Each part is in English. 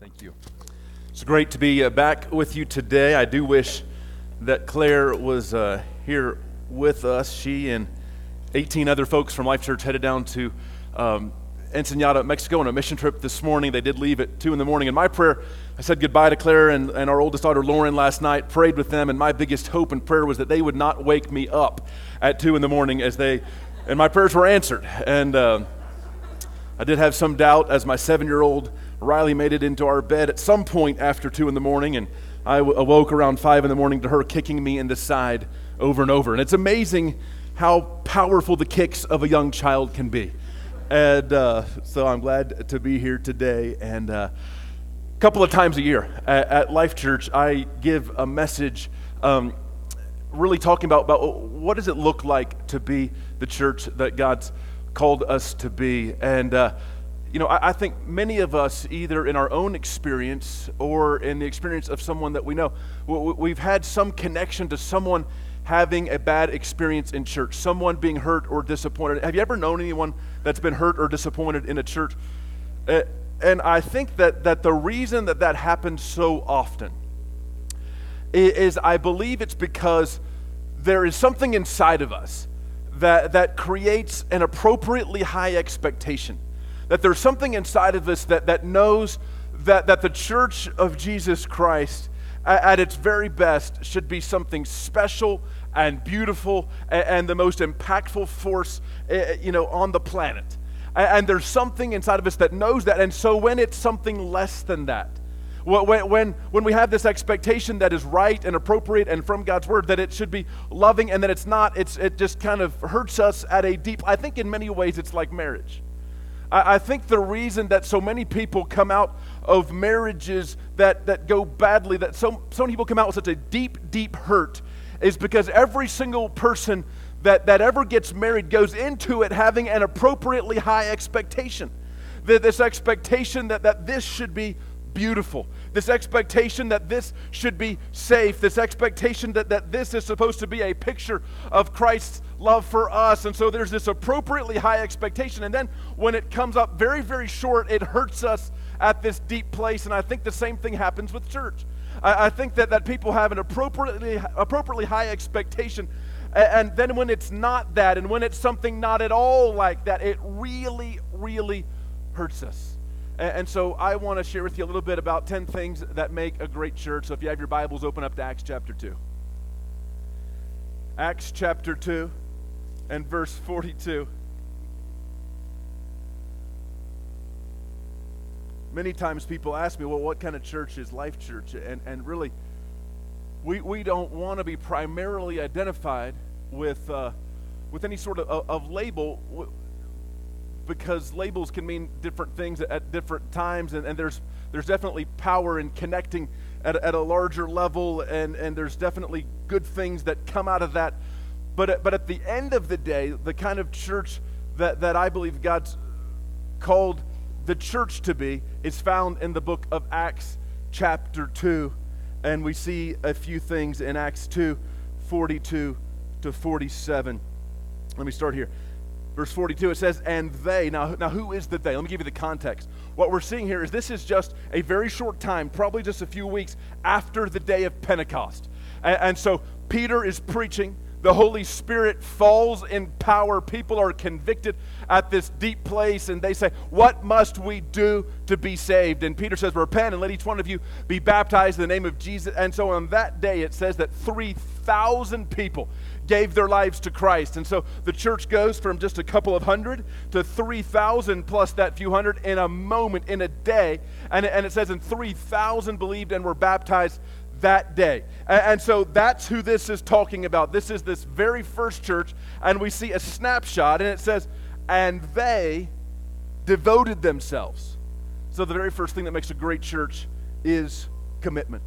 Thank you. It's great to be uh, back with you today. I do wish that Claire was uh, here with us. She and 18 other folks from Life Church headed down to um, Ensenada, Mexico on a mission trip this morning. They did leave at 2 in the morning. And my prayer, I said goodbye to Claire and, and our oldest daughter Lauren last night, prayed with them, and my biggest hope and prayer was that they would not wake me up at 2 in the morning as they, and my prayers were answered. And uh, I did have some doubt as my seven year old Riley made it into our bed at some point after 2 in the morning, and I awoke around 5 in the morning to her kicking me in the side over and over. And it's amazing how powerful the kicks of a young child can be. And uh, so I'm glad to be here today. And uh, a couple of times a year at, at Life Church, I give a message um, really talking about, about what does it look like to be the church that God's called us to be. And uh, you know, I, I, think many of us, either in our own experience or in the experience of someone that we know, we've had some connection to someone having a bad experience in church, someone being hurt or disappointed. Have you ever known anyone that's been hurt or disappointed in a church? Uh, and I think that, that the reason that that happens so often is, is I believe it's because there is something inside of us that, that creates an appropriately high expectation that there's something inside of us that, that knows that, that the church of Jesus Christ, at, at its very best, should be something special and beautiful and, and the most impactful force uh, you know, on the planet. And, and there's something inside of us that knows that. And so when it's something less than that, when, when, when we have this expectation that is right and appropriate and from God's word, that it should be loving and that it's not, it's, it just kind of hurts us at a deep, I think in many ways it's like marriage. I, I think the reason that so many people come out of marriages that, that go badly, that so, so many people come out with such a deep, deep hurt, is because every single person that, that ever gets married goes into it having an appropriately high expectation. That this expectation that, that this should be beautiful. This expectation that this should be safe. This expectation that, that this is supposed to be a picture of Christ's love for us. And so there's this appropriately high expectation. And then when it comes up very, very short, it hurts us at this deep place. And I think the same thing happens with church. I, I think that, that people have an appropriately, appropriately high expectation. And, and then when it's not that, and when it's something not at all like that, it really, really hurts us. And, so I want to share with you a little bit about 10 things that make a great church. So if you have your Bibles, open up to Acts chapter 2. Acts chapter 2 and verse 42. Many times people ask me, well, what kind of church is Life Church? And, and really, we, we don't want to be primarily identified with, uh, with any sort of, of label because labels can mean different things at different times, and, and there's, there's definitely power in connecting at, at a larger level, and, and there's definitely good things that come out of that. But, but at the end of the day, the kind of church that, that I believe God's called the church to be is found in the book of Acts, chapter 2. And we see a few things in Acts 2 42 to 47. Let me start here. Verse 42, it says, and they. Now, now, who is the they? Let me give you the context. What we're seeing here is this is just a very short time, probably just a few weeks after the day of Pentecost. And, and so Peter is preaching. The Holy Spirit falls in power. People are convicted at this deep place, and they say, What must we do to be saved? And Peter says, Repent and let each one of you be baptized in the name of Jesus. And so on that day, it says that 3,000 people gave their lives to Christ. And so the church goes from just a couple of hundred to 3,000 plus that few hundred in a moment, in a day. And, and it says, and 3,000 believed and were baptized that day. And, so that's who this is talking about. This is this very first church. And we see a snapshot, and it says, and they devoted themselves. So the very first thing that makes a great church is commitment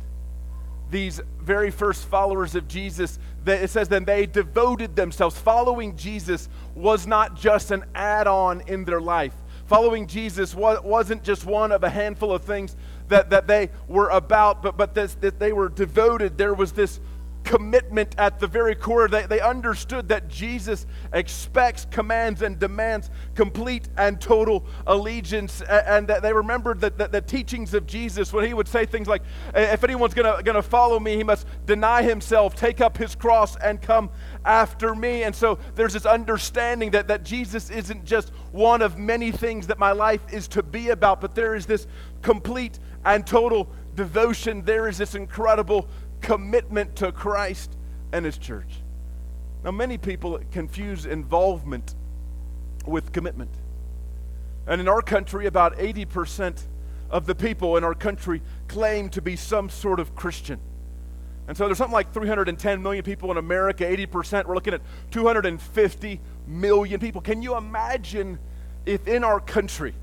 these very first followers of Jesus, it says then they devoted themselves. Following Jesus was not just an add on in their life. Following Jesus wasn't just one of a handful of things that, that they were about, but, but this, that they were devoted. There was this commitment at the very core. They, they understood that Jesus expects, commands, and demands complete and total allegiance. And that they remembered that, that the teachings of Jesus when he would say things like, If anyone's going to follow me, he must deny himself, take up his cross, and come after me. And so there's this understanding that, that Jesus isn't just one of many things that my life is to be about, but there is this complete and total devotion. There is this incredible commitment to Christ and His church. Now, many people confuse involvement with commitment. And in our country, about 80% of the people in our country claim to be some sort of Christian. And so there's something like 310 million people in America, 80%. We're looking at 250 million people. Can you imagine if in our country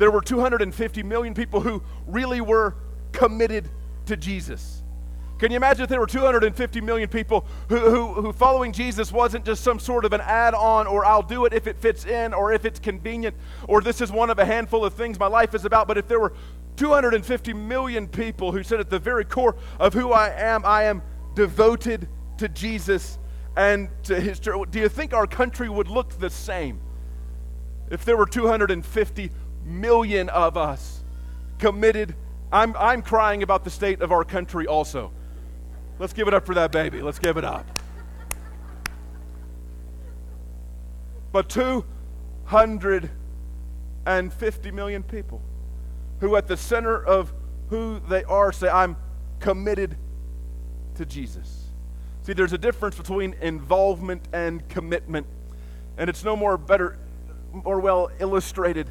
there were 250 million people who really were committed to Jesus? Can you imagine if there were 250 million people who, who, who following Jesus wasn't just some sort of an add on or I'll do it if it fits in or if it's convenient or this is one of a handful of things my life is about, but if there were 250 million people who said at the very core of who I am, I am devoted to Jesus and to his church, do you think our country would look the same if there were 250 million of us committed? I'm, I'm crying about the state of our country also. Let's give it up for that baby. Let's give it up. But 250 million people who, at the center of who they are, say, I'm committed to Jesus. See, there's a difference between involvement and commitment, and it's no more better or well illustrated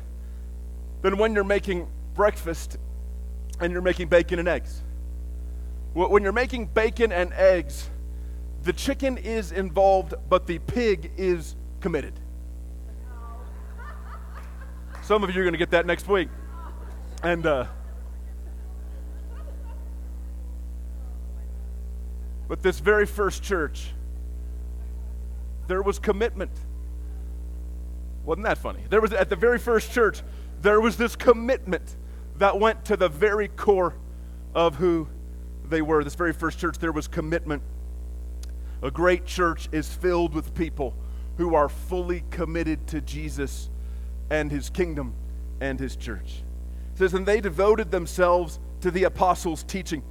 than when you're making breakfast and you're making bacon and eggs. When you're making bacon and eggs, the chicken is involved, but the pig is committed. Some of you are going to get that next week. And, uh, but this very first church, there was commitment. Wasn't that funny? There was, at the very first church, there was this commitment that went to the very core of who they were. This very first church, there was commitment. A great church is filled with people who are fully committed to Jesus and his kingdom and his church. It says, and they devoted themselves to the apostles' teaching.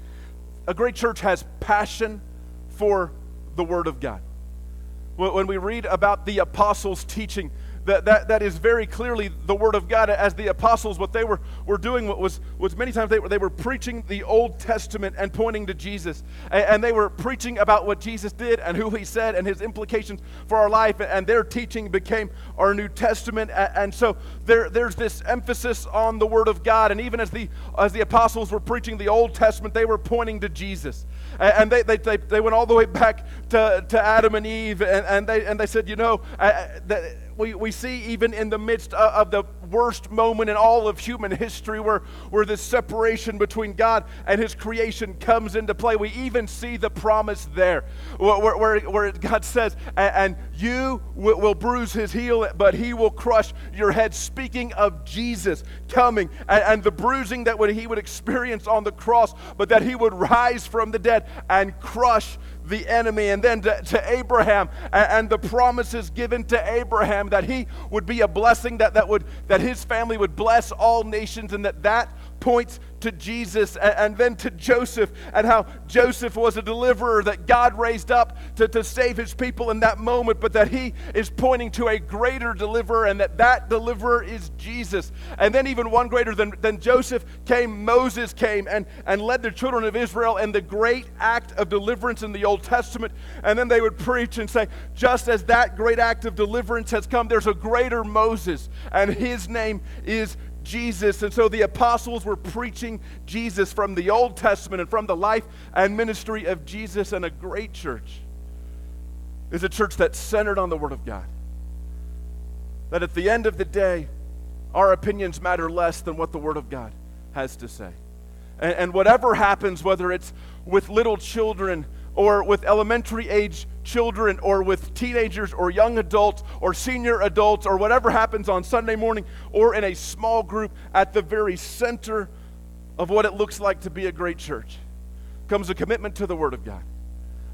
A great church has passion for the Word of God. When we read about the apostles' teaching, that, that, that is very clearly the Word of God. As the apostles, what they were, were doing what was, was many times they were, they were preaching the Old Testament and pointing to Jesus. And, and they were preaching about what Jesus did and who He said and His implications for our life. And their teaching became our New Testament. And so there, there's this emphasis on the Word of God. And even as the, as the apostles were preaching the Old Testament, they were pointing to Jesus. And they, they, they, they went all the way back to, to Adam and Eve. And, and, they, and they said, you know, that we, we see even in the midst of, of, the worst moment in all of human history where, where this separation between God and his creation comes into play. We even see the promise there where, where, where God says, and you will, will, bruise his heel, but he will crush your head. Speaking of Jesus coming and, and the bruising that would, he would experience on the cross, but that he would rise from the dead and crush the enemy. And then to, to Abraham and, and, the promises given to Abraham that he would be a blessing, that, that, would, that his family would bless all nations, and that that points to Jesus and, and, then to Joseph and how Joseph was a deliverer that God raised up to, to save his people in that moment, but that he is pointing to a greater deliverer and that that deliverer is Jesus. And then, even one greater than, than Joseph came, Moses came and, and led the children of Israel in the great act of deliverance in the Old Testament. And then they would preach and say, just as that great act of deliverance has come, there's a greater Moses, and his name is Jesus. And so the apostles were preaching Jesus from the Old Testament and from the life and ministry of Jesus. And a great church is a church that's centered on the Word of God. That at the end of the day, our opinions matter less than what the Word of God has to say. And, and whatever happens, whether it's with little children or with elementary age children or with teenagers or young adults or senior adults or whatever happens on Sunday morning or in a small group at the very center of what it looks like to be a great church comes a commitment to the Word of God,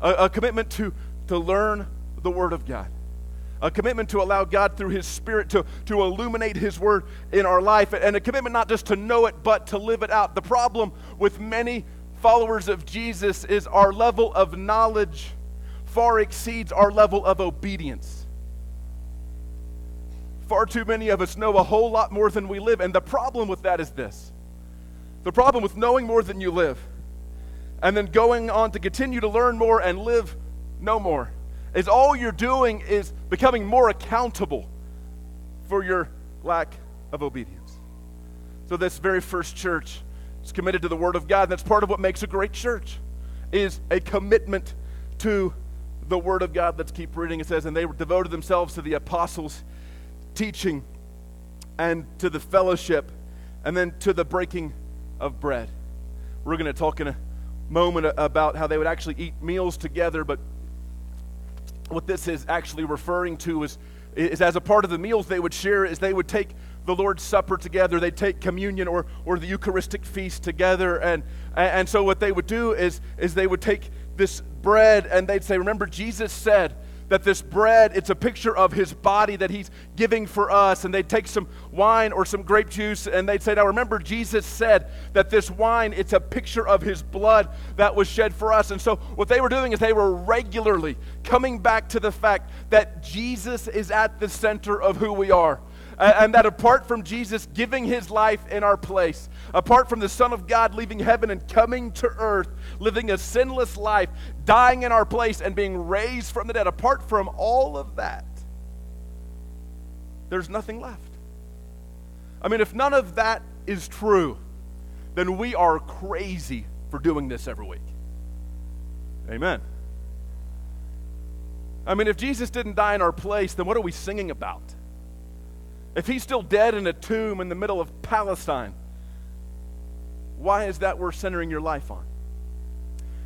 a, a commitment to, to learn the Word of God, a commitment to allow God through His Spirit to, to illuminate His Word in our life, and a commitment not just to know it, but to live it out. The problem with many followers of Jesus is our level of knowledge far exceeds our level of obedience. Far too many of us know a whole lot more than we live, and the problem with that is this the problem with knowing more than you live and then going on to continue to learn more and live no more is all you're doing is becoming more accountable for your lack of obedience. So this very first church is committed to the word of God, and that's part of what makes a great church is a commitment to the word of God. Let's keep reading. It says, and they devoted themselves to the apostles' teaching and to the fellowship and then to the breaking of bread. We're going to talk in a moment about how they would actually eat meals together, but what this is actually referring to is, is as a part of the meals they would share is they would take the Lord's Supper together, they'd take communion or, or the Eucharistic feast together. And, and so what they would do is, is they would take this bread and they'd say, Remember, Jesus said, that this bread, it's a picture of his body that he's giving for us. And they'd take some wine or some grape juice and they'd say, Now remember, Jesus said that this wine, it's a picture of his blood that was shed for us. And so what they were doing is they were regularly coming back to the fact that Jesus is at the center of who we are and that apart from Jesus giving his life in our place, apart from the Son of God leaving heaven and coming to earth, living a sinless life, dying in our place, and being raised from the dead, apart from all of that, there's nothing left. I mean, if none of that is true, then we are crazy for doing this every week. Amen. I mean, if Jesus didn't die in our place, then what are we singing about? If he's still dead in a tomb in the middle of Palestine, why is that worth centering your life on?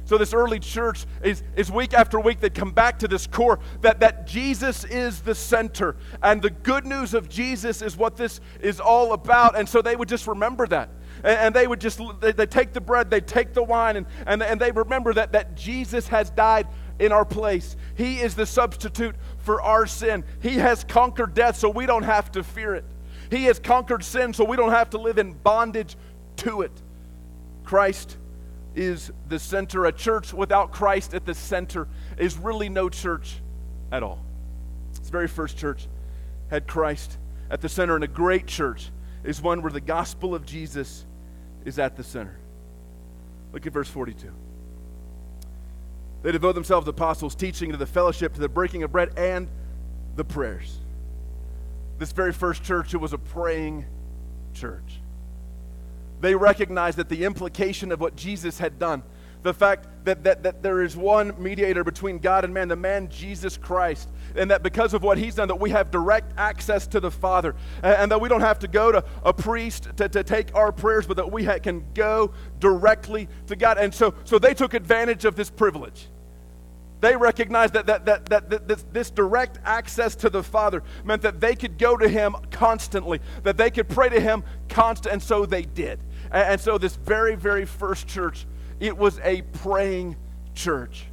So this early church is, is week after week they come back to this core that, that Jesus is the center. And the good news of Jesus is what this is all about. And so they would just remember that. And, and they would just, they, they take the bread, they take the wine, and, and, and they remember that, that Jesus has died in our place. He is the substitute for our sin. He has conquered death so we don't have to fear it. He has conquered sin so we don't have to live in bondage to it. Christ is the center. A church without Christ at the center is really no church at all. This very first church had Christ at the center, and a great church is one where the gospel of Jesus is at the center. Look at verse 42. They devote themselves to apostles' teaching, to the fellowship, to the breaking of bread, and the prayers. This very first church, it was a praying church. They recognized that the implication of what Jesus had done, the fact that, that, that there is one mediator between God and man, the man Jesus Christ, and that because of what he's done, that we have direct access to the Father, and, and that we don't have to go to a priest to, to take our prayers, but that we ha- can go directly to God. And so, so they took advantage of this privilege. They recognized that, that, that, that, that this, this, direct access to the Father meant that they could go to Him constantly, that they could pray to Him constant, and so they did. And, and so, this very, very first church, it was a praying church.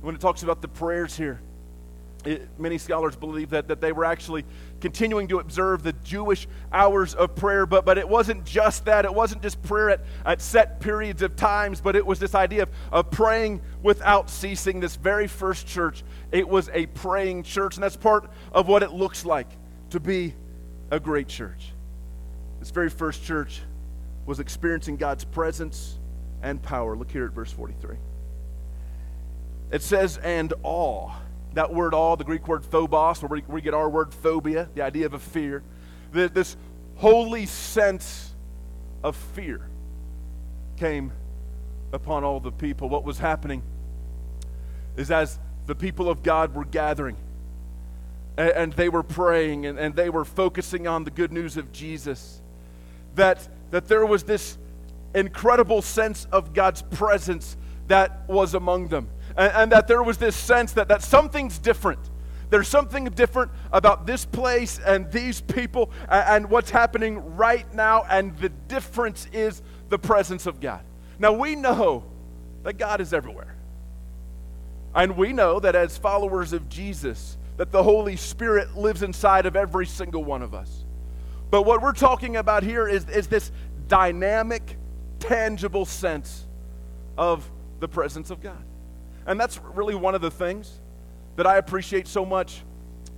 When it talks about the prayers here, it, many scholars believe that, that they were actually continuing to observe the Jewish hours of prayer, but, but it wasn't just that. It wasn't just prayer at, at set periods of times, but it was this idea of, of praying without ceasing. This very first church, it was a praying church, and that's part of what it looks like to be a great church. This very first church was experiencing God's presence and power. Look here at verse 43. It says, and awe that word all, the Greek word phobos, where we get our word phobia, the idea of a fear, this holy sense of fear came upon all the people. What was happening is as the people of God were gathering and, they were praying and, and they were focusing on the good news of Jesus, that, that there was this incredible sense of God's presence that was among them and, and that there was this sense that, that something's different. There's something different about this place and these people and, and what's happening right now, and the difference is the presence of God. Now, we know that God is everywhere. And we know that as followers of Jesus, that the Holy Spirit lives inside of every single one of us. But what we're talking about here is, is this dynamic, tangible sense of the presence of God. And that's really one of the things that I appreciate so much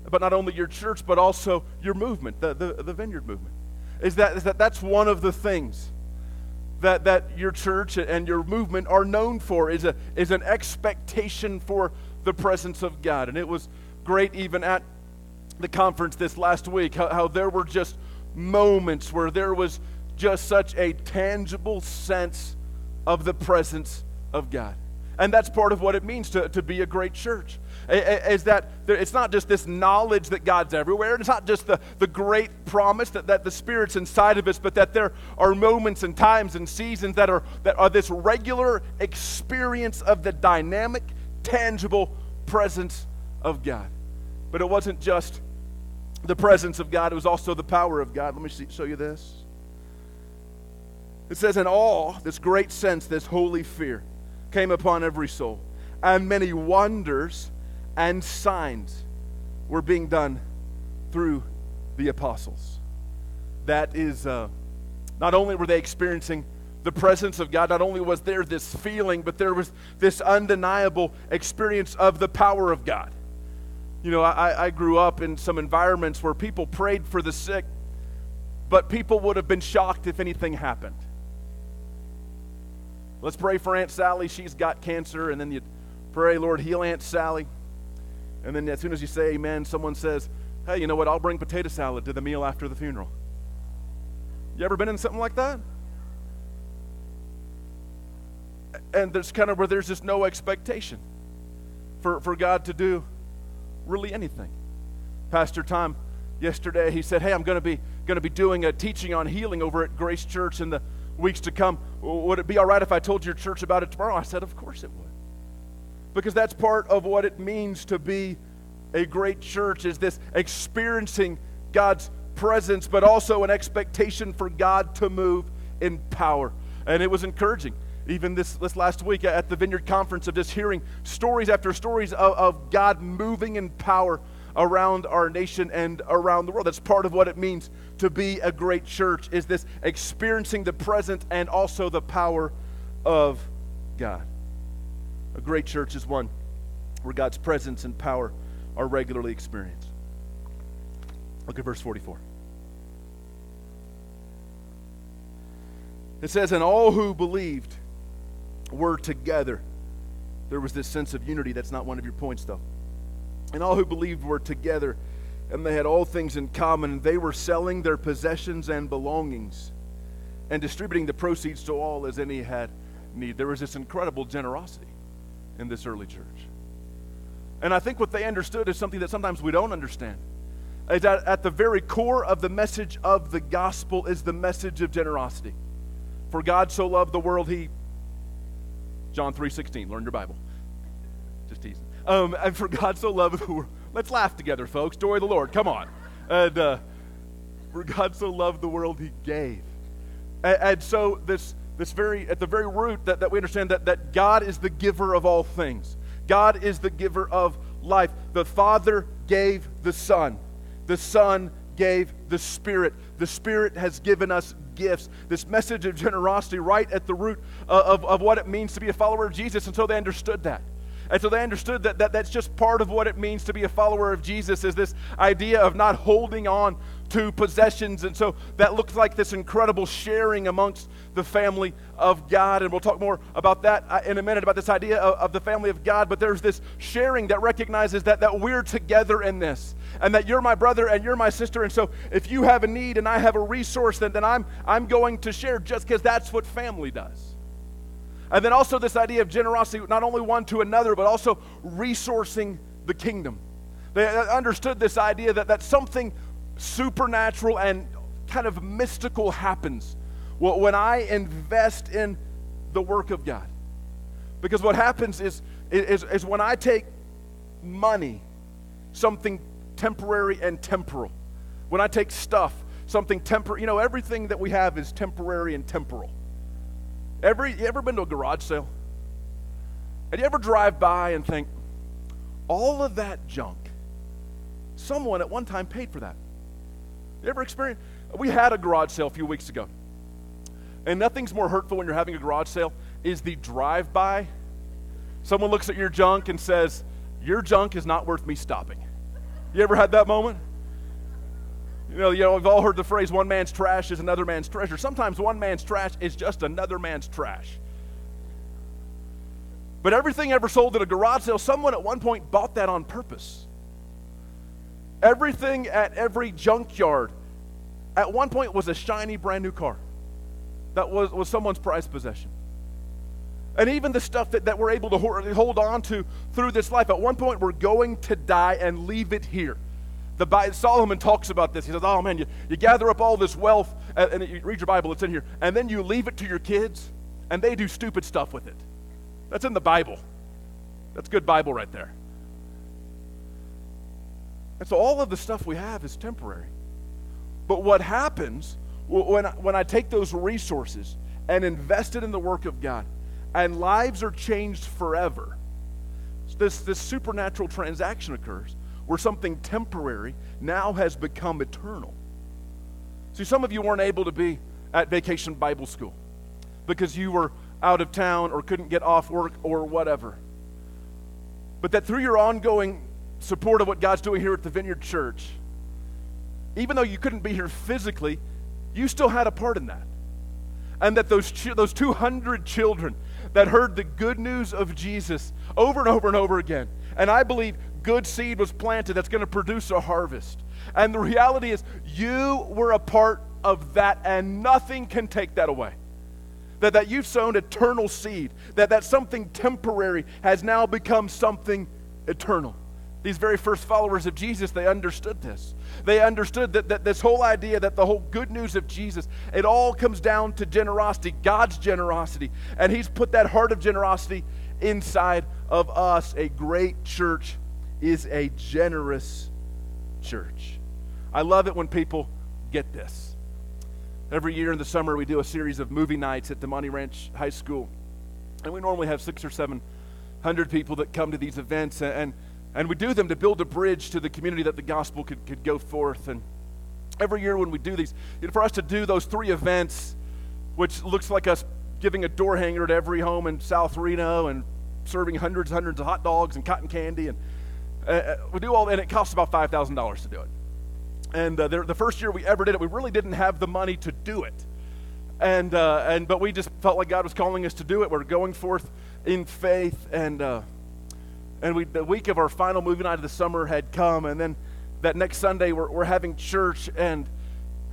about not only your church, but also your movement, the, the, the vineyard movement. Is that, is that that's one of the things that, that your church and your movement are known for is, a, is an expectation for the presence of God. And it was great even at the conference this last week how, how there were just moments where there was just such a tangible sense of the presence of God. And that's part of what it means to, to be a great church. Is that it's not just this knowledge that God's everywhere. It's not just the, the great promise that, that the Spirit's inside of us, but that there are moments and times and seasons that are, that are this regular experience of the dynamic, tangible presence of God. But it wasn't just the presence of God, it was also the power of God. Let me see, show you this. It says, In awe, this great sense, this holy fear came upon every soul, and many wonders and signs were being done through the apostles. That is, uh, not only were they experiencing the presence of God, not only was there this feeling, but there was this undeniable experience of the power of God. You know, I, I grew up in some environments where people prayed for the sick, but people would have been shocked if anything happened. Let's pray for Aunt Sally. She's got cancer. And then you pray, Lord, heal Aunt Sally. And then as soon as you say amen, someone says, hey, you know what? I'll bring potato salad to the meal after the funeral. You ever been in something like that? And there's kind of where there's just no expectation for, for God to do really anything. Pastor Tom yesterday, he said, Hey, I'm to be going to be doing a teaching on healing over at Grace Church in the weeks to come. Would it be all right if I told your church about it tomorrow? I said, Of course it would. Because that's part of what it means to be a great church is this experiencing God's presence, but also an expectation for God to move in power. And it was encouraging. Even this, this last week at the Vineyard Conference, of just hearing stories after stories of, of God moving in power around our nation and around the world. That's part of what it means to be a great church is this experiencing the presence and also the power of God. A great church is one where God's presence and power are regularly experienced. Look at verse 44. It says, And all who believed were together. There was this sense of unity. That's not one of your points, though. And all who believed were together, and they had all things in common. They were selling their possessions and belongings and distributing the proceeds to all as any had need. There was this incredible generosity in this early church. And I think what they understood is something that sometimes we don't understand. Is that at the very core of the message of the gospel is the message of generosity. For God so loved the world, he John 3:16. Learn your Bible. Just teasing. Um, and for God so loved the world. Let's laugh together, folks. Joy the Lord. Come on. And uh, for God so loved the world, He gave. And, and, so this this very at the very root that, that we understand that, that God is the giver of all things. God is the giver of life. The Father gave the Son. The Son gave the Spirit. The Spirit has given us gifts. This message of generosity right at the root of, of, of what it means to be a follower of Jesus. And so they understood that. And so they understood that, that that's just part of what it means to be a follower of Jesus is this idea of not holding on to possessions. And so that looks like this incredible sharing amongst the family of God. And we'll talk more about that uh, in a minute, about this idea of, of the family of God. But there's this sharing that recognizes that, that we're together in this and that you're my brother and you're my sister. And so if you have a need and I have a resource, then, then I'm, I'm going to share just because that's what family does. And then also this idea of generosity, not only one to another, but also resourcing the kingdom. They uh, understood this idea that, that something supernatural and kind of mystical happens when I invest in the work of God. Because what happens is, is, is when I take money, something temporary and temporal, when I take stuff, something temporary, you know, everything that we have is temporary and temporal. Every, you ever been to a garage sale? Have you ever drive by and think, all of that junk, someone at one time paid for that. You ever experienced? We had a garage sale a few weeks ago. And nothing's more hurtful when you're having a garage sale is the drive by. Someone looks at your junk and says, Your junk is not worth me stopping. You ever had that moment? You know, you know, we've all heard the phrase one man's trash is another man's treasure. Sometimes one man's trash is just another man's trash. But everything ever sold at a garage sale, someone at one point bought that on purpose. Everything at every junkyard at one point was a shiny brand new car that was, was someone's prized possession. And even the stuff that, that we're able to hold on to through this life, at one point we're going to die and leave it here. The Solomon talks about this. He says, Oh man, you, you gather up all this wealth, and, and you read your Bible, it's in here, and then you leave it to your kids, and they do stupid stuff with it. That's in the Bible. That's good Bible right there. And so all of the stuff we have is temporary. But what happens when, when I take those resources and invest it in the work of God, and lives are changed forever, this, this supernatural transaction occurs where something temporary now has become eternal. See, some of you weren't able to be at vacation Bible school because you were out of town or couldn't get off work or whatever. But that through your ongoing support of what God's doing here at the Vineyard Church, even though you couldn't be here physically, you still had a part in that. And that those, those 200 children that heard the good news of Jesus over and over and over again, and I believe good seed was planted that's going to produce a harvest. And the reality is, you were a part of that, and nothing can take that away. That, that you've sown eternal seed, that, that something temporary has now become something eternal. These very first followers of Jesus, they understood this. They understood that, that this whole idea that the whole good news of Jesus, it all comes down to generosity, God's generosity. And He's put that heart of generosity inside of us. A great church is a generous church. I love it when people get this. Every year in the summer, we do a series of movie nights at Damonte Ranch High School. And we normally have six or seven hundred people that come to these events. And, and we do them to build a bridge to the community that the gospel could, could go forth. And every year when we do these, you know, for us to do those three events, which looks like us giving a door hanger to every home in South Reno and serving hundreds and hundreds of hot dogs and cotton candy and uh, uh, we do all, and it costs about five thousand dollars to do it. And uh, the, the first year we ever did it, we really didn't have the money to do it. And uh, and but we just felt like God was calling us to do it. We're going forth in faith, and uh, and we the week of our final movie night of the summer had come, and then that next Sunday we're, we're having church and.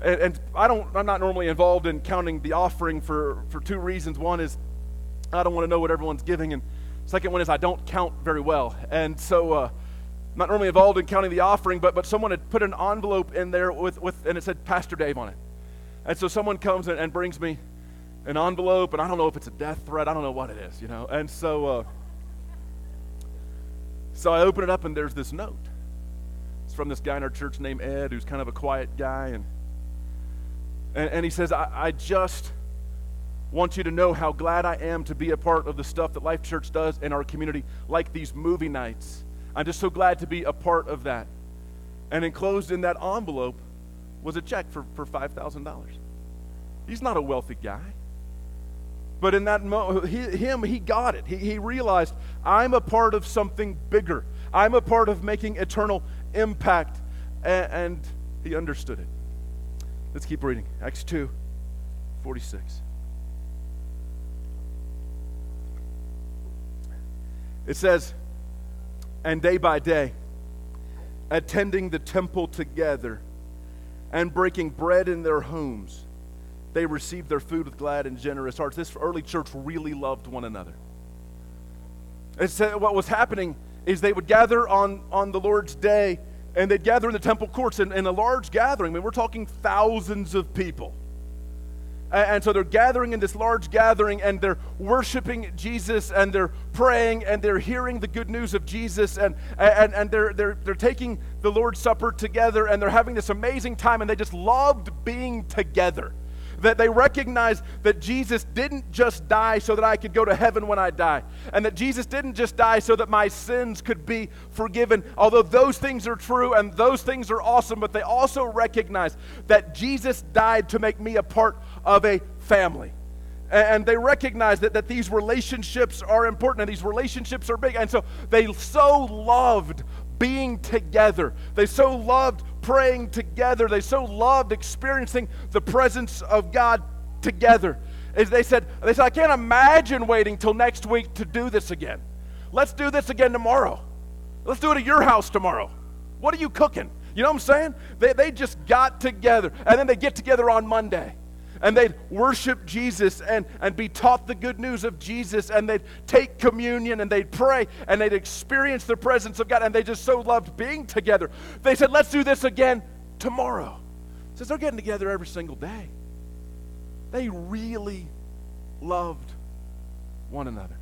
And, and I don't, I'm not normally involved in counting the offering for, for two reasons. One is I don't want to know what everyone's giving, and second one is I don't count very well. And so uh, not normally involved in counting the offering, but, but someone had put an envelope in there with, with, and it said Pastor Dave on it. And so someone comes and, and brings me an envelope, and I don't know if it's a death threat. I don't know what it is, you know. And so, uh, so I open it up, and there's this note. It's from this guy in our church named Ed, who's kind of a quiet guy, and and, and he says, I, I just want you to know how glad I am to be a part of the stuff that Life Church does in our community, like these movie nights I'm just so glad to be a part of that. And enclosed in that envelope was a check for, for $5,000. He's not a wealthy guy. But in that moment, he, him, he got it. He, he realized, I'm a part of something bigger. I'm a part of making eternal impact. And, and he understood it. Let's keep reading. Acts 2 46. It says, and day by day, attending the temple together and breaking bread in their homes, they received their food with glad and generous hearts. This early church really loved one another. It said what was happening is they would gather on, on the Lord's day and they'd gather in the temple courts in, in a large gathering. I mean, we're talking thousands of people. And so they're gathering in this large gathering and they're worshiping Jesus and they're praying and they're hearing the good news of Jesus and, and, and they're, they're, they're taking the Lord's Supper together and they're having this amazing time and they just loved being together. That they recognized that Jesus didn't just die so that I could go to heaven when I die, and that Jesus didn't just die so that my sins could be forgiven. Although those things are true and those things are awesome, but they also recognize that Jesus died to make me a part of a family and they recognize that, that these relationships are important and these relationships are big. And so they so loved being together. They so loved praying together. They so loved experiencing the presence of God together. As they said, they said, I can't imagine waiting till next week to do this again. Let's do this again tomorrow. Let's do it at your house tomorrow. What are you cooking? You know what I'm saying? They, they just got together. And then they get together on Monday and they'd worship Jesus and, and be taught the good news of Jesus, and they'd take communion and they'd pray and they'd experience the presence of God, and they just so loved being together. They said, Let's do this again tomorrow. Says they're getting together every single day. They really loved one another.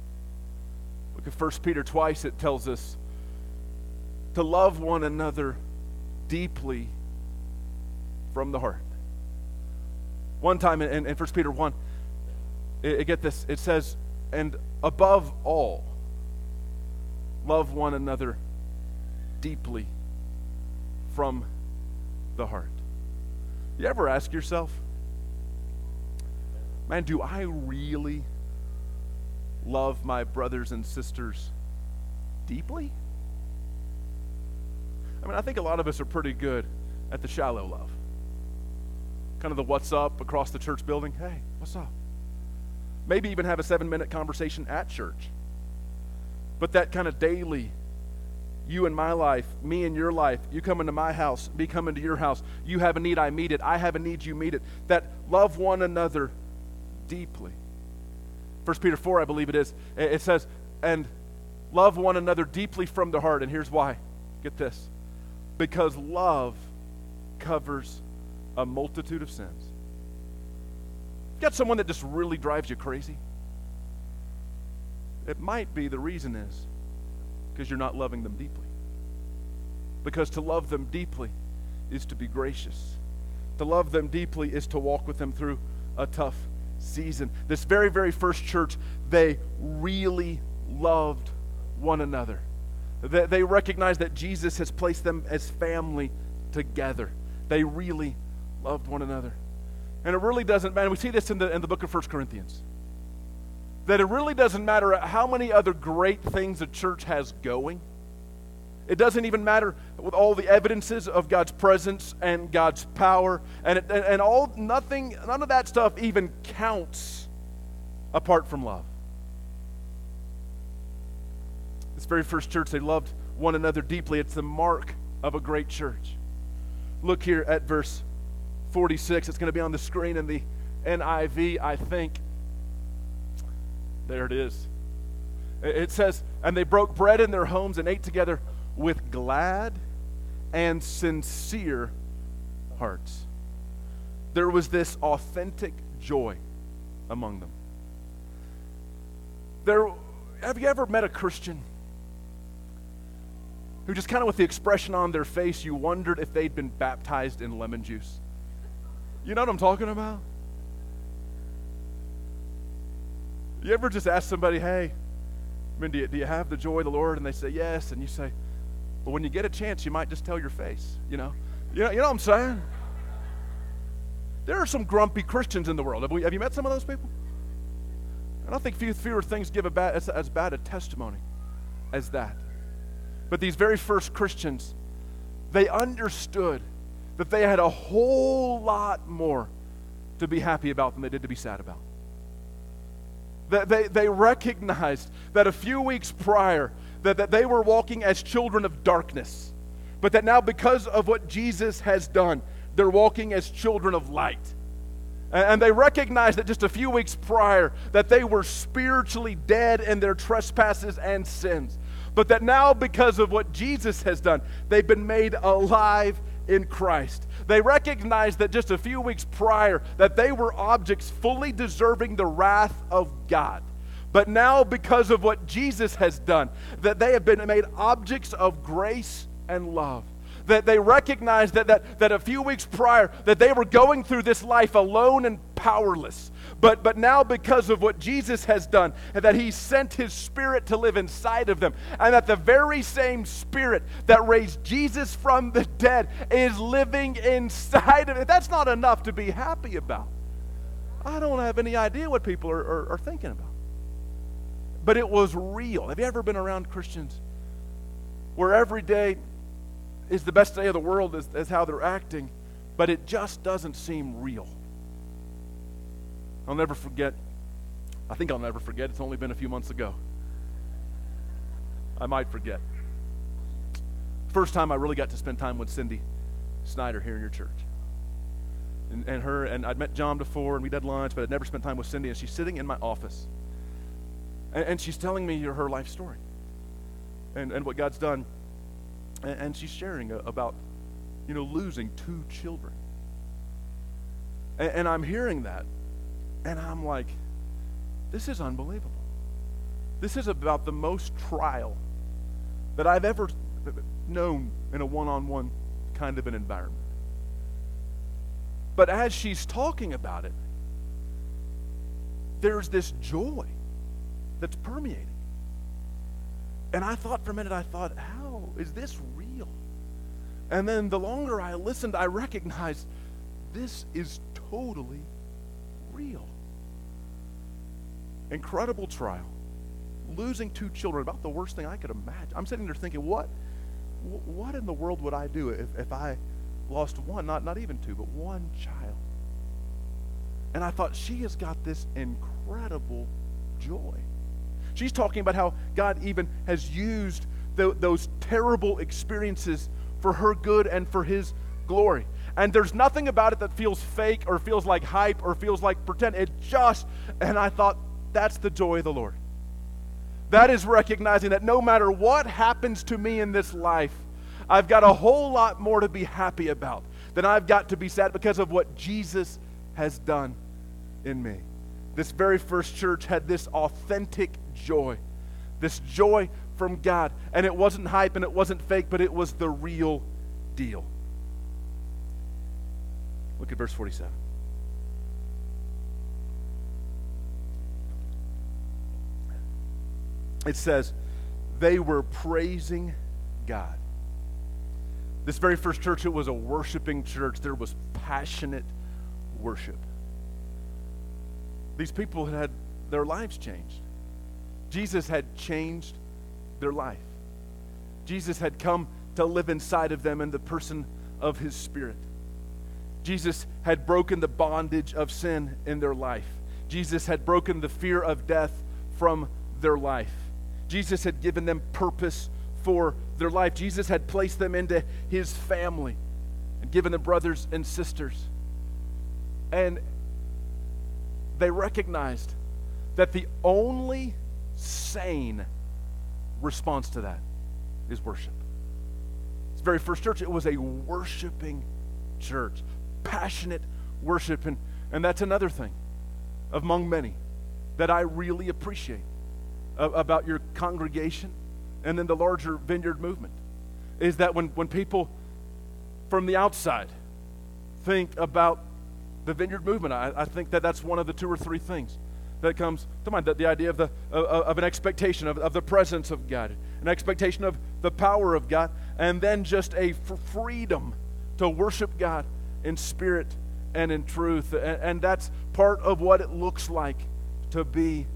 Look at 1 Peter twice, it tells us to love one another deeply from the heart. One time in, in 1 Peter 1, it, it, get this, it says, and above all, love one another deeply from the heart. You ever ask yourself, man, do I really love my brothers and sisters deeply? I mean, I think a lot of us are pretty good at the shallow love kind of the what's up across the church building. Hey, what's up? Maybe even have a seven minute conversation at church. But that kind of daily, you in my life, me in your life, you come into my house, me come into your house, you have a need, I meet it, I have a need, you meet it. That love one another deeply. First Peter 4, I believe it is, it says, and love one another deeply from the heart. And here's why. Get this. Because love covers a multitude of sins. You Got someone that just really drives you crazy? It might be the reason is because you're not loving them deeply. Because to love them deeply is to be gracious. To love them deeply is to walk with them through a tough season. This very, very first church, they really loved one another. They, they recognized that Jesus has placed them as family together. They really loved one another. And it really doesn't matter. We see this in the, in the book of 1 Corinthians. That it really doesn't matter how many other great things a church has going. It doesn't even matter with all the evidences of God's presence and God's power and, it, and, and all nothing, none of that stuff even counts apart from love. This very first church, they loved one another deeply. It's the mark of a great church. Look here at verse 46. It's going to be on the screen in the NIV, I think. There it is. It says, And they broke bread in their homes and ate together with glad and sincere hearts. There was this authentic joy among them. There, have you ever met a Christian who just kind of with the expression on their face, you wondered if they'd been baptized in lemon juice? You know what I'm talking about? You ever just ask somebody, hey, I mean, do you, do you have the joy of the Lord? And they say, yes. And you say, but when you get a chance, you might just tell your face, you know? You know, you know what I'm saying? There are some grumpy Christians in the world. Have, we, have you met some of those people? I don't think few, fewer things give bad, as, as bad a testimony as that. But these very first Christians, they understood that they had a whole lot more to be happy about than they did to be sad about. That they, they recognized that a few weeks prior that, that they were walking as children of darkness, but that now because of what Jesus has done, they're walking as children of light. And they recognized that just a few weeks prior that they were spiritually dead in their trespasses and sins. But that now because of what Jesus has done, they've been made alive in Christ. They recognized that just a few weeks prior that they were objects fully deserving the wrath of God. But now because of what Jesus has done, that they have been made objects of grace and love. that they recognized that, that, that a few weeks prior that they were going through this life alone and powerless. But, but now, because of what Jesus has done, and that He sent His Spirit to live inside of them, and that the very same Spirit that raised Jesus from the dead is living inside of it, that's not enough to be happy about. I don't have any idea what people are, are, are thinking about. But it was real. Have you ever been around Christians where every day is the best day of the world, as, as how they're acting, but it just doesn't seem real? I'll never forget. I think I'll never forget. It's only been a few months ago. I might forget. First time I really got to spend time with Cindy Snyder here in your church. And, and her, and I'd met John before and we'd had lunch, but I'd never spent time with Cindy. And she's sitting in my office. And, and she's telling me her life story and, and what God's done. And, and she's sharing about, you know, losing two children. And I'm hearing that. And I'm like, this is unbelievable. This is about the most trial that I've ever known in a one on one kind of an environment. But as she's talking about it, there's this joy that's permeating. And I thought for a minute, I thought, how is this real? And then the longer I listened, I recognized this is totally real incredible trial, losing two children, about the worst thing I could imagine. I'm sitting there thinking, what, what in the world would I do if, if I lost one, not, not even two, but one child? And I thought, she has got this incredible joy. She's talking about how God even has used the, those terrible experiences for her good and for his glory. And there's nothing about it that feels fake or feels like hype or feels like pretend. It just, and I thought, that's the joy of the Lord. That is recognizing that no matter what happens to me in this life, I've got a whole lot more to be happy about than I've got to be sad because of what Jesus has done in me. This very first church had this authentic joy, this joy from God. And it wasn't hype and it wasn't fake, but it was the real deal. Look at verse 47. It says, they were praising God. This very first church, it was a worshiping church. There was passionate worship. These people had had their lives changed. Jesus had changed their life. Jesus had come to live inside of them in the person of his spirit. Jesus had broken the bondage of sin in their life. Jesus had broken the fear of death from their life. Jesus had given them purpose for their life. Jesus had placed them into his family and given them brothers and sisters. And they recognized that the only sane response to that is worship. This very first church, it was a worshiping church, passionate worship. And, and that's another thing among many that I really appreciate about your congregation and then the larger vineyard movement is that when, when people from the outside think about the vineyard movement, I, I think that that's one of the two or three things that comes to mind. That the idea of, the, of, of an expectation of, of the presence of God, an expectation of the power of God, and then just a freedom to worship God in spirit and in truth. And, and that's part of what it looks like to be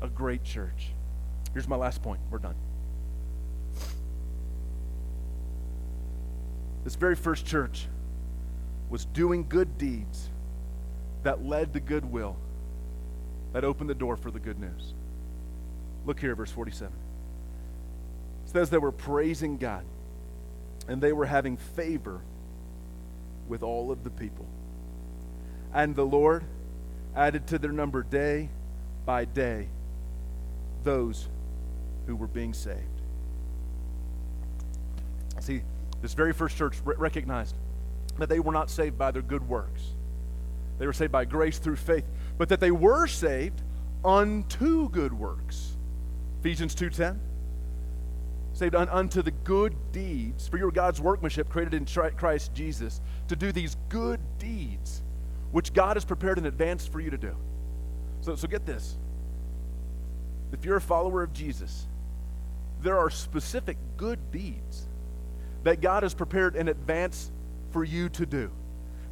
a great church. Here's my last point. We're done. This very first church was doing good deeds that led to goodwill, that opened the door for the good news. Look here, verse 47. It says they were praising God and they were having favor with all of the people. And the Lord added to their number day by day those who were being saved. See, this very first church recognized that they were not saved by their good works. They were saved by grace through faith, but that they were saved unto good works. Ephesians 2:10 saved un- unto the good deeds, for your God's workmanship created in tri- Christ Jesus, to do these good deeds which God has prepared in advance for you to do. So, so get this. If you're a follower of Jesus, there are specific good deeds that God has prepared in advance for you to do.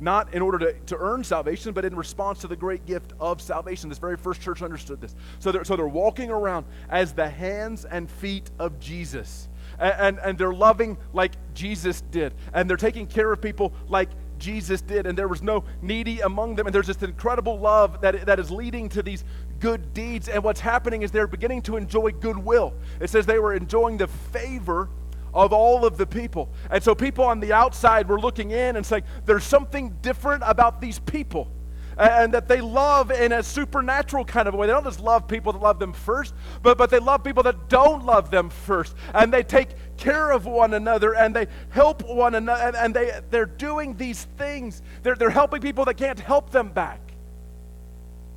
Not in order to, to earn salvation, but in response to the great gift of salvation. This very first church understood this. So they're, so they're walking around as the hands and feet of Jesus. And, and, and they're loving like Jesus did. And they're taking care of people like Jesus did, and there was no needy among them. And there's this incredible love that, that is leading to these good deeds. And what's happening is they're beginning to enjoy goodwill. It says they were enjoying the favor of all of the people. And so people on the outside were looking in and saying, there's something different about these people. And that they love in a supernatural kind of way. They don't just love people that love them first, but, but they love people that don't love them first. And they take care of one another and they help one another. And they, they're doing these things. They're, they're helping people that can't help them back.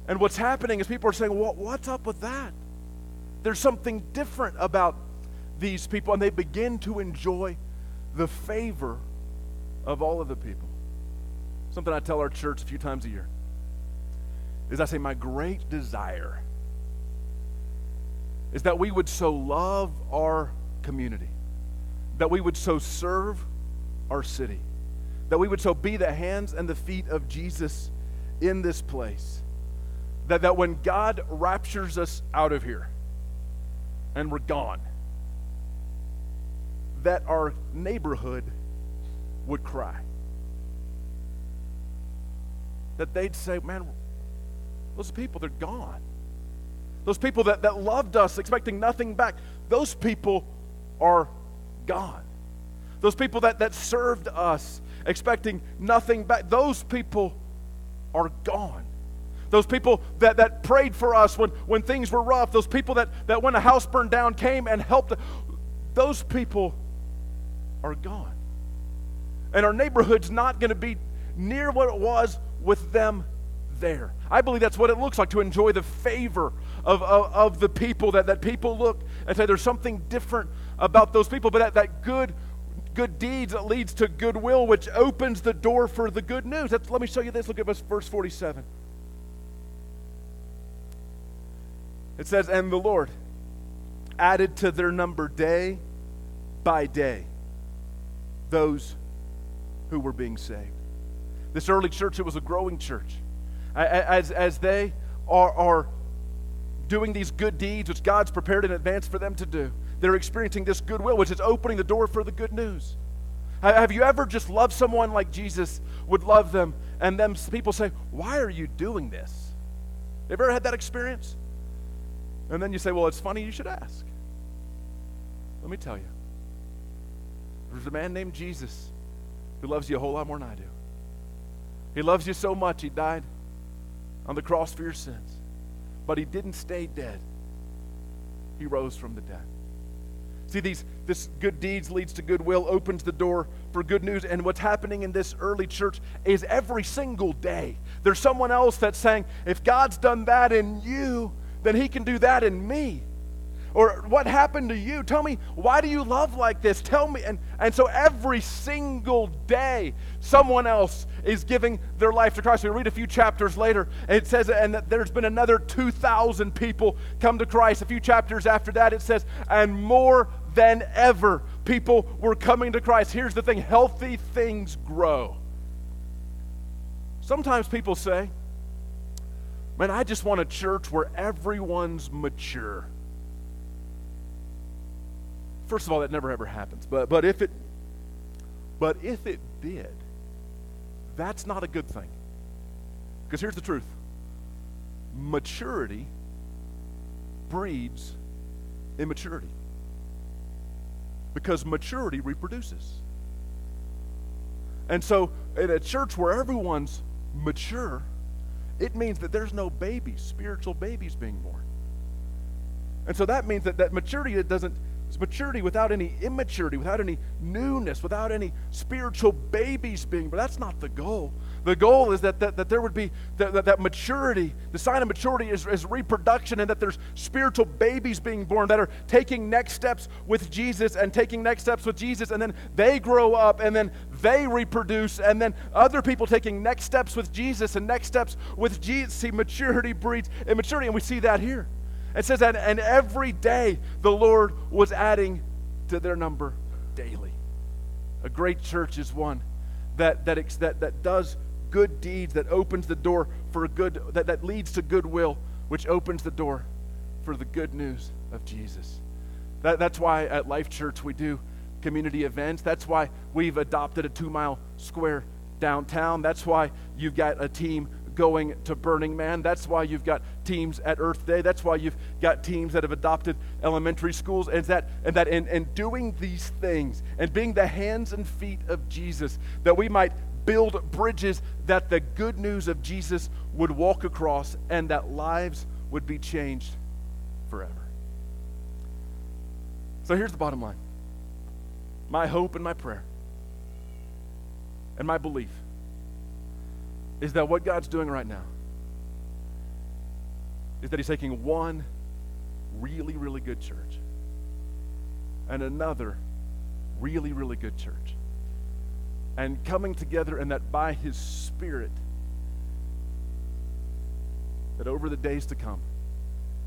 And what's happening is people are saying, well, what's up with that? There's something different about these people, and they begin to enjoy the favor of all of the people. Something I tell our church a few times a year is I say, My great desire is that we would so love our community, that we would so serve our city, that we would so be the hands and the feet of Jesus in this place, that, that when God raptures us out of here and we're gone, that our neighborhood would cry. That they'd say, man, those people, they're gone. Those people that, that loved us, expecting nothing back, those people are gone. Those people that, that served us, expecting nothing back, those people are gone. Those people that, that prayed for us when, when things were rough, those people that, that when a house burned down came and helped, those people are gone. And our neighborhood's not going to be near what it was with them there. I believe that's what it looks like to enjoy the favor of, of, of, the people, that, that people look and say there's something different about those people, but that, that good good deeds that leads to goodwill, which opens the door for the good news. That's, let me show you this. Look at verse 47. It says, And the Lord added to their number day by day those who were being saved. This early church, it was a growing church. As, as they are, are doing these good deeds, which God's prepared in advance for them to do, they're experiencing this goodwill, which is opening the door for the good news. Have you ever just loved someone like Jesus would love them, and then people say, Why are you doing this? Have you ever had that experience? And then you say, Well, it's funny, you should ask. Let me tell you. There's a man named Jesus who loves you a whole lot more than I do. He loves you so much, he died on the cross for your sins. But he didn't stay dead, he rose from the dead. See, these this good deeds leads to goodwill, opens the door for good news. And what's happening in this early church is every single day. There's someone else that's saying, if God's done that in you, then he can do that in me. Or what happened to you? Tell me, why do you love like this? Tell me. And, and so every single day, someone else is giving their life to Christ. We read a few chapters later, it says, and there's been another 2,000 people come to Christ. A few chapters after that, it says, and more than ever, people were coming to Christ. Here's the thing healthy things grow. Sometimes people say, man, I just want a church where everyone's mature. First of all, that never ever happens. But, but, if it, but if it did, that's not a good thing. Because here's the truth maturity breeds immaturity. Because maturity reproduces. And so, in a church where everyone's mature, it means that there's no babies, spiritual babies being born. And so that means that, that maturity it doesn't maturity without any immaturity, without any newness, without any spiritual babies being. But that's not the goal. The goal is that, that, that there would be that, that, that maturity. The sign of maturity is, is reproduction, and that there's spiritual babies being born that are taking next steps with Jesus and taking next steps with Jesus, and then they grow up, and then they reproduce, and then other people taking next steps with Jesus and next steps with Jesus. See, maturity breeds immaturity, and we see that here. It says that, and every day the Lord was adding to their number daily. A great church is one that, that, that, that does good deeds, that opens the door for a good, that, that leads to goodwill, which opens the door for the good news of Jesus. That, that's why at Life Church we do community events. That's why we've adopted a two mile square downtown. That's why you've got a team going to Burning Man. That's why you've got teams at Earth Day. That's why you've got teams that have adopted elementary schools. And that, and that in, in doing these things and being the hands and feet of Jesus, that we might build bridges that the good news of Jesus would walk across and that lives would be changed forever. So here's the bottom line my hope and my prayer and my belief is that what God's doing right now is that He's taking one really, really good church and another really, really good church and coming together, and that by His Spirit, that over the days to come,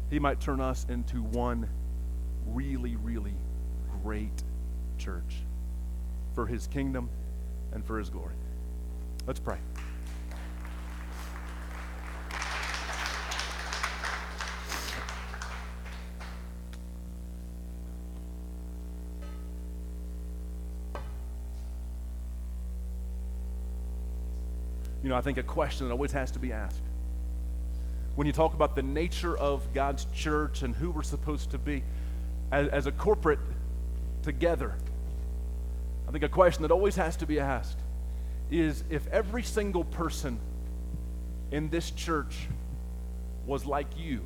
He might turn us into one really, really great church for His kingdom and for His glory. Let's pray. you know, I think a question that always has to be asked. When you talk about the nature of God's church and who we're supposed to be as, as a corporate together, I think a question that always has to be asked is if every single person in this church was like you,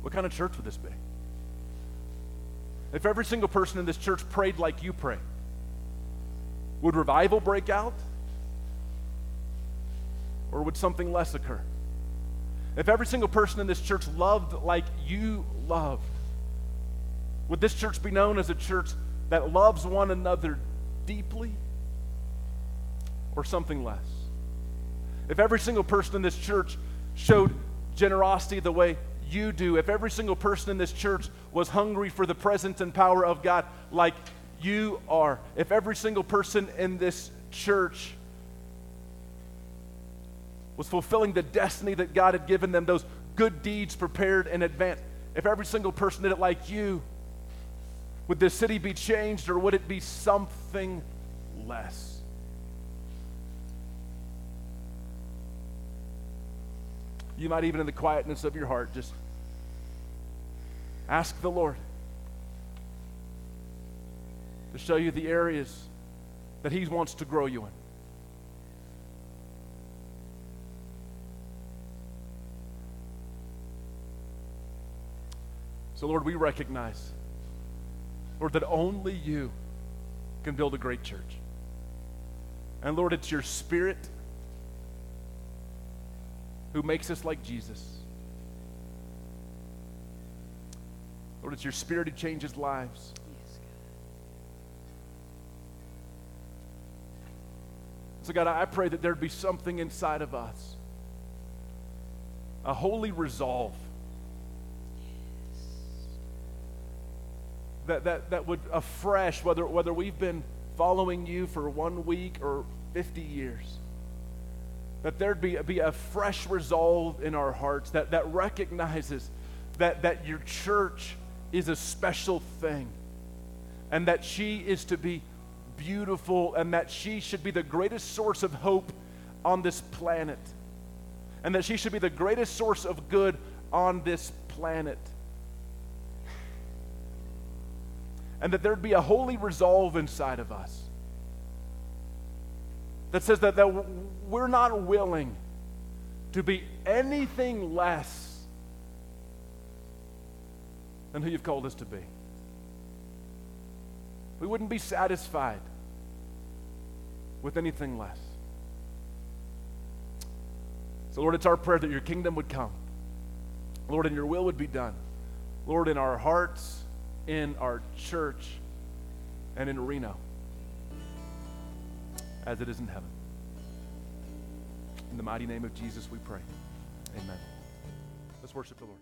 what kind of church would this be? If every single person in this church prayed like you pray, would revival break out? Or would something less occur? If every single person in this church loved like you love, would this church be known as a church that loves one another deeply or something less? If every single person in this church showed generosity the way you do, if every single person in this church was hungry for the presence and power of God like you are, if every single person in this church was fulfilling the destiny that God had given them, those good deeds prepared in advance. If every single person did it like you, would this city be changed or would it be something less? You might even in the quietness of your heart just ask the Lord to show you the areas that He wants to grow you in. So, Lord, we recognize, Lord, that only you can build a great church. And Lord, it's your spirit who makes us like Jesus. Lord, it's your spirit who changes lives. So, God, I pray that there'd be something inside of us, a holy resolve that, that, that would afresh, whether, whether we've been following you for one week or 50 years, that there'd be, be a fresh resolve in our hearts that, that recognizes that, that your church is a special thing and that she is to be beautiful and that she should be the greatest source of hope on this planet and that she should be the greatest source of good on this planet. And that there'd be a holy resolve inside of us that says that, that we're not willing to be anything less than who you've called us to be. We wouldn't be satisfied with anything less. So, Lord, it's our prayer that your kingdom would come. Lord, and your will would be done. Lord, in our hearts, in our church, and in Reno, as it is in heaven. In the mighty name of Jesus, we pray. Amen. Let's worship the Lord.